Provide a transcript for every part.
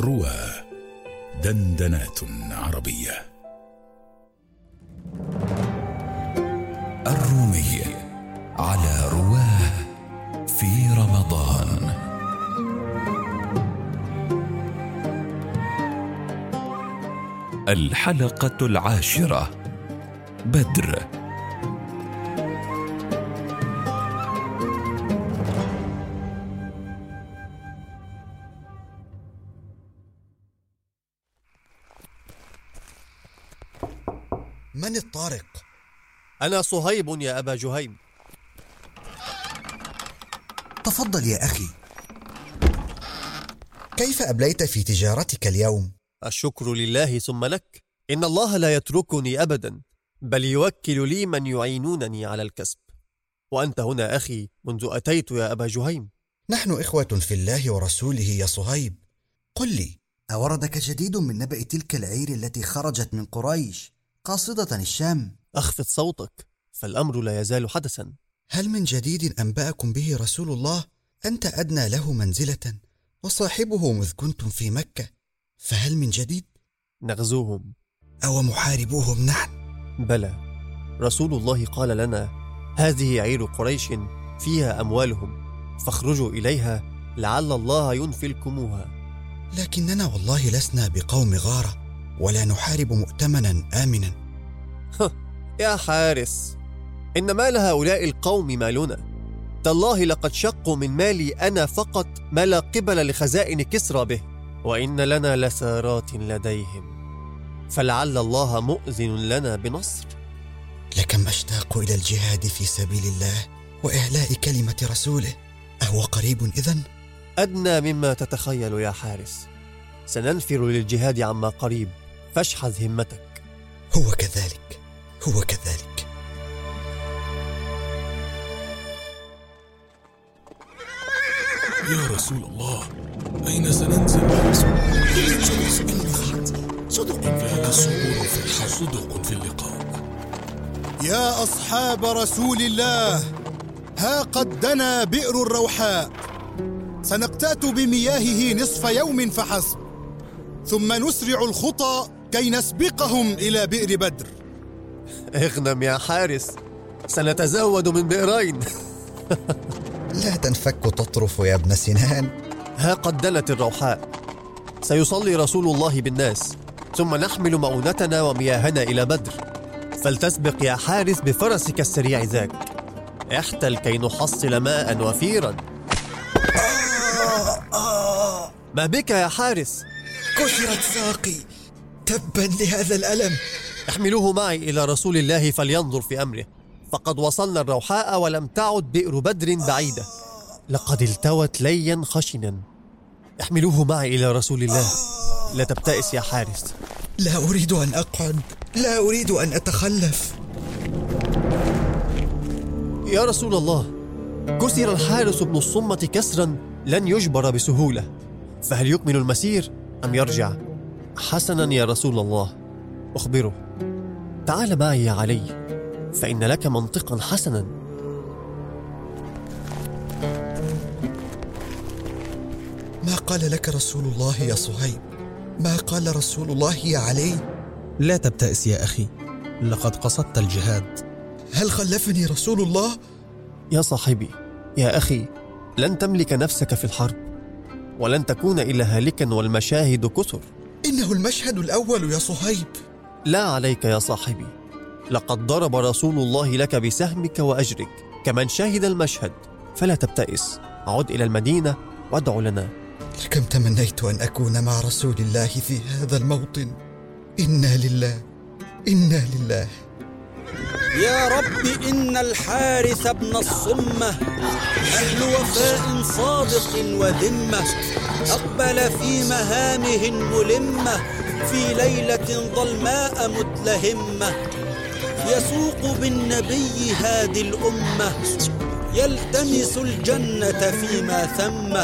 روى دندنات عربية. الرومي على رواه في رمضان. الحلقة العاشرة. بدر. من الطارق؟ أنا صهيب يا أبا جهيم. تفضل يا أخي. كيف أبليت في تجارتك اليوم؟ الشكر لله ثم لك. إن الله لا يتركني أبدا بل يوكل لي من يعينونني على الكسب. وأنت هنا أخي منذ أتيت يا أبا جهيم. نحن إخوة في الله ورسوله يا صهيب. قل لي أوردك جديد من نبأ تلك العير التي خرجت من قريش؟ قاصدة الشام. أخفض صوتك فالأمر لا يزال حدثا. هل من جديد أنبأكم به رسول الله؟ أنت أدنى له منزلة وصاحبه مذ كنتم في مكة. فهل من جديد؟ نغزوهم. أو محاربوهم نحن؟ بلى. رسول الله قال لنا هذه عير قريش فيها أموالهم. فاخرجوا إليها لعل الله ينفلكموها. لكننا والله لسنا بقوم غارة. ولا نحارب مؤتمنا آمنا. يا حارس إن مال هؤلاء القوم مالنا؟ تالله لقد شقوا من مالي أنا فقط ما لا قبل لخزائن كسرى به. وإن لنا لسارات لديهم. فلعل الله مؤذن لنا بنصر. لكم أشتاق إلى الجهاد في سبيل الله وإعلاء كلمة رسوله. أهو قريب إذن؟ أدنى مما تتخيل يا حارس. سننفر للجهاد عما قريب. فاشحذ همتك. هو كذلك هو كذلك. يا رسول الله أين سننزل؟ صدق فهذا السرور في الحظ صدق في اللقاء. يا أصحاب رسول الله ها قد دنا بئر الروحاء. سنقتات بمياهه نصف يوم فحسب ثم نسرع الخطى كي نسبقهم إلى بئر بدر. اغنم يا حارس سنتزود من بئرين. لا تنفك تطرف يا ابن سنان. ها قد دنت الروحاء. سيصلي رسول الله بالناس ثم نحمل مؤونتنا ومياهنا إلى بدر. فلتسبق يا حارس بفرسك السريع ذاك. احتل كي نحصل ماء وفيرا. ما بك يا حارس؟ كسرت ساقي. تبا لهذا الألم. احملوه معي إلى رسول الله فلينظر في أمره. فقد وصلنا الروحاء ولم تعد بئر بدر بعيدة. لقد التوت ليا خشنا. احملوه معي إلى رسول الله. لا تبتئس يا حارس. لا أريد أن أقعد. لا أريد أن أتخلف. يا رسول الله كسر الحارس بن الصمة كسرا لن يجبر بسهولة. فهل يكمل المسير أم يرجع؟ حسنا يا رسول الله. أخبره. تعال معي يا علي. فإن لك منطقا حسنا. ما قال لك رسول الله يا صهيب؟ ما قال رسول الله يا علي؟ لا تبتئس يا أخي. لقد قصدت الجهاد. هل خلفني رسول الله؟ يا صاحبي يا أخي لن تملك نفسك في الحرب ولن تكون إلا هالكا والمشاهد كثر إنه المشهد الأول يا صهيب. لا عليك يا صاحبي. لقد ضرب رسول الله لك بسهمك وأجرك كمن شهد المشهد. فلا تبتئس. عد إلى المدينة وادع لنا. لكم تمنيت أن أكون مع رسول الله في هذا الموطن. إنا لله. إنا لله. يا رب إن الحارث ابن الصمة أهل وفاء صادق وذمة أقبل في مهامه الملمة في ليلة ظلماء متلهمة. يسوق بالنبي هادي الأمة يلتمس الجنة فيما ثم.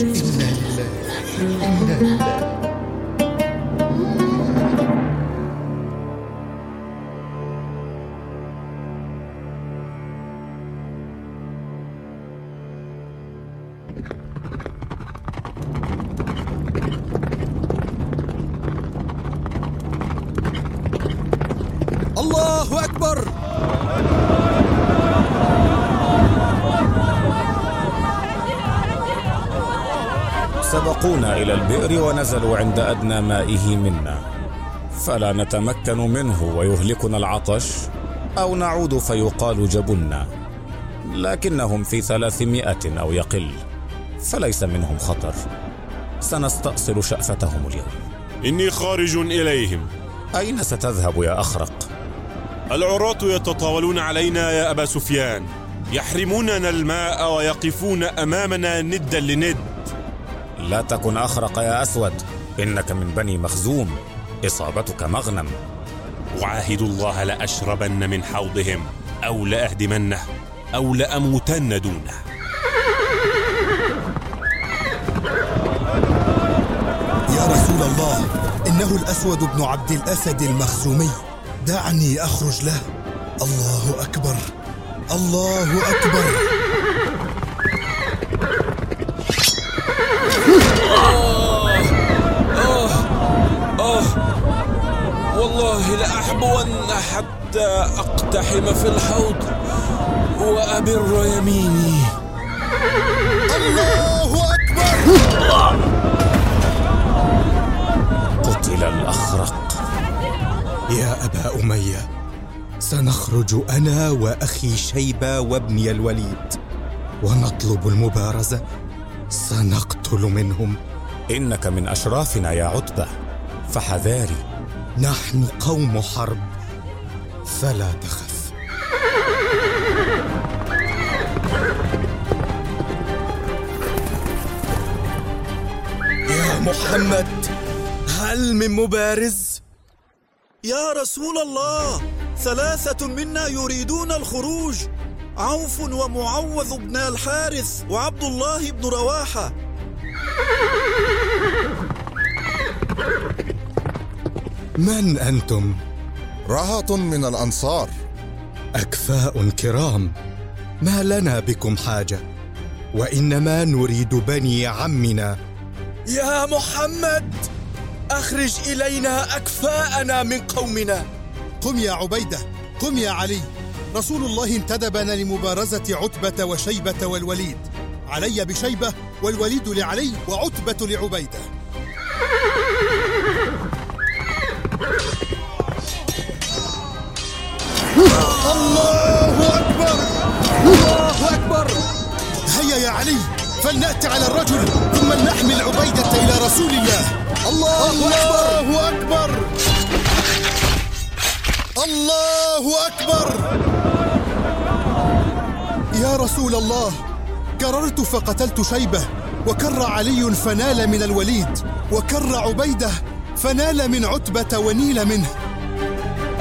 إنا لله إنا لله. سبقونا إلى البئر ونزلوا عند أدنى مائه منا. فلا نتمكن منه ويهلكنا العطش أو نعود فيقال جبنا. لكنهم في ثلاثمائة أو يقل فليس منهم خطر. سنستأصل شأفتهم اليوم. إني خارج إليهم. أين ستذهب يا أخرق؟ العراة يتطاولون علينا يا أبا سفيان. يحرموننا الماء ويقفون أمامنا ندا لند. لا تكن أخرق يا أسود. إنك من بني مخزوم. إصابتك مغنم. وعاهد الله لأشربن من حوضهم أو لأهدمنه أو لأموتن دونه. يا رسول الله إنه الأسود بن عبد الأسد المخزومي. دعني أخرج له. الله أكبر. الله أكبر. والله لأحبون حتى أقتحم في الحوض وأبر يميني. الله أكبر. قتل الأخرق. يا أبا أمية سنخرج أنا وأخي شيبة وابني الوليد ونطلب المبارزة. سنقتل منهم. إنك من أشرافنا يا عتبة. فحذاري. نحن قوم حرب فلا تخف. يا محمد هل من مبارز؟ يا رسول الله ثلاثة منا يريدون الخروج. عوف ومعوذ بن الحارث وعبد الله بن رواحة. من أنتم؟ رهط من الأنصار. أكفاء كرام. ما لنا بكم حاجة وإنما نريد بني عمنا. يا محمد! أخرج إلينا أكفاءنا من قومنا. قم يا عبيدة قم يا علي. رسول الله انتدبنا لمبارزة عتبة وشيبة والوليد. علي بشيبة والوليد لعلي وعتبة لعبيدة. الله أكبر. الله أكبر. هيا يا علي فلنأتي على الرجل ثم نحمل عبيدة إلى رسول الله. الله أكبر. الله أكبر. الله أكبر. يا رسول الله كررت فقتلت شيبة وكر علي فنال من الوليد وكر عبيدة فنال من عتبة ونيل منه.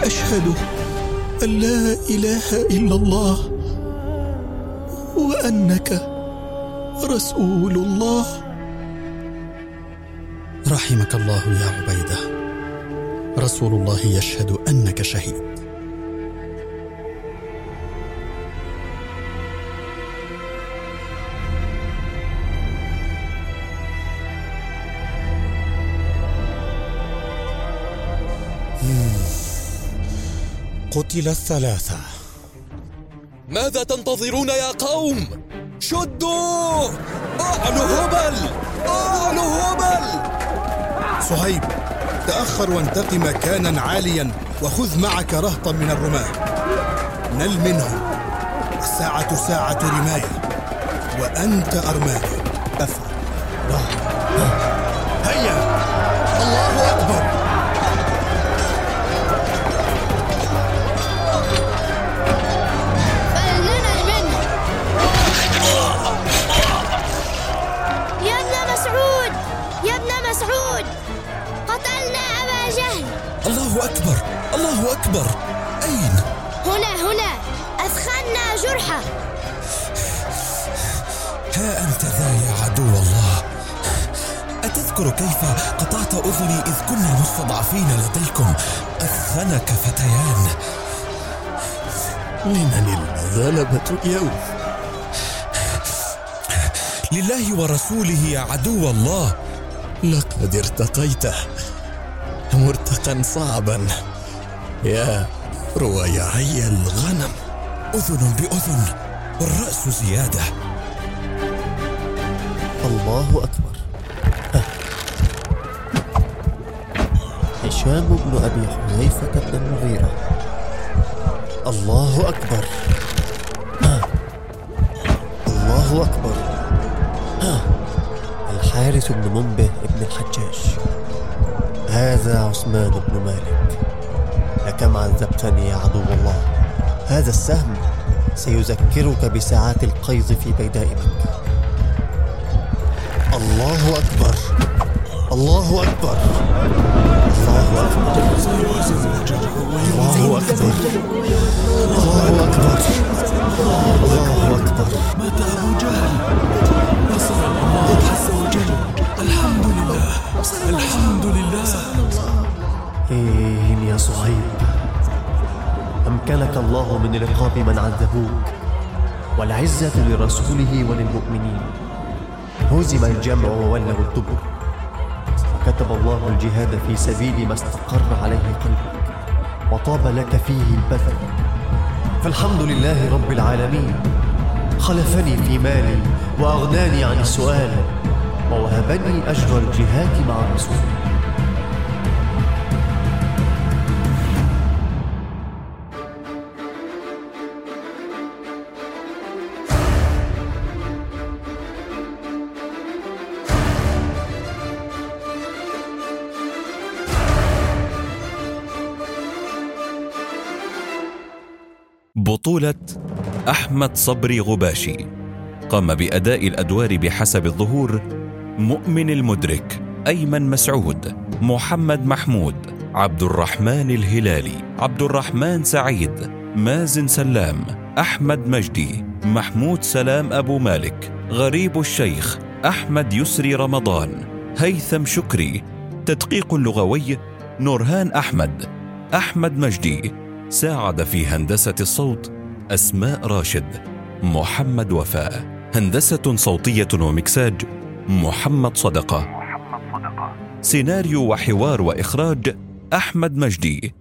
أشهد أن لا إله إلا الله وأنك رسول الله. رحمك الله يا عبيدة. رسول الله يشهد أنك شهيد. قتل الثلاثة. ماذا تنتظرون يا قوم؟ شدوا! اعلوا هبل! اعلوا هبل! صهيب تأخر وانتقي مكانا عاليا وخذ معك رهطا من الرماة. نل منهم الساعة ساعة رماية. وأنت أرماني أفعل. هيا! مسعود قتلنا أبا جهل. الله أكبر الله أكبر. أين؟ هنا هنا. أثخنا جرحه. ها أنت ذا يا عدو الله. أتذكر كيف قطعت أذني إذ كنا مستضعفين لديكم. اثخنك فتيان. لمن الغلبة اليوم؟ لله ورسوله يا عدو الله. لقد ارتقيت مرتقا صعبا. يا روايعي الغنم. أذن بأذن والرأس زيادة. الله أكبر. آه. هشام بن أبي حذيفة بن المغيرة. الله أكبر. آه. الله أكبر. آه. الحارث بن منبه بن الحجاج. هذا عثمان بن مالك. لكم عذبتني يا عدو الله. هذا السهم سيذكرك بساعات القيظ في بيداء مكة. الله أكبر. الله أكبر. الله أكبر. الله أكبر. الله أكبر. الله أكبر. مات أبو جهل نصر الله الحمد لله. الحمد لله. إيه يا صهيب أمكنك الله من رقاب من عذبوك والعزة لرسوله وللمؤمنين. هزم الجمع وولوا الدبر. وكتب الله الجهاد في سبيل ما استقر عليه قلبك وطاب لك فيه البذل. فالحمد لله رب العالمين. خلفني في مالي وأغناني عن السؤال. ووهبني أجر الجهاد مع الرسول. بطولة أحمد صبري غباشي. قام بأداء الأدوار بحسب الظهور مؤمن المدرك أيمن مسعود محمد محمود عبد الرحمن الهلالي عبد الرحمن سعيد مازن سلام أحمد مجدي محمود سلام أبو مالك غريب الشيخ أحمد يسري رمضان هيثم شكري تدقيق لغوي نورهان أحمد أحمد مجدي ساعد في هندسة الصوت أسماء راشد محمد وفاء هندسة صوتية ومكساج محمد صدقة. سيناريو وحوار وإخراج أحمد مجدي.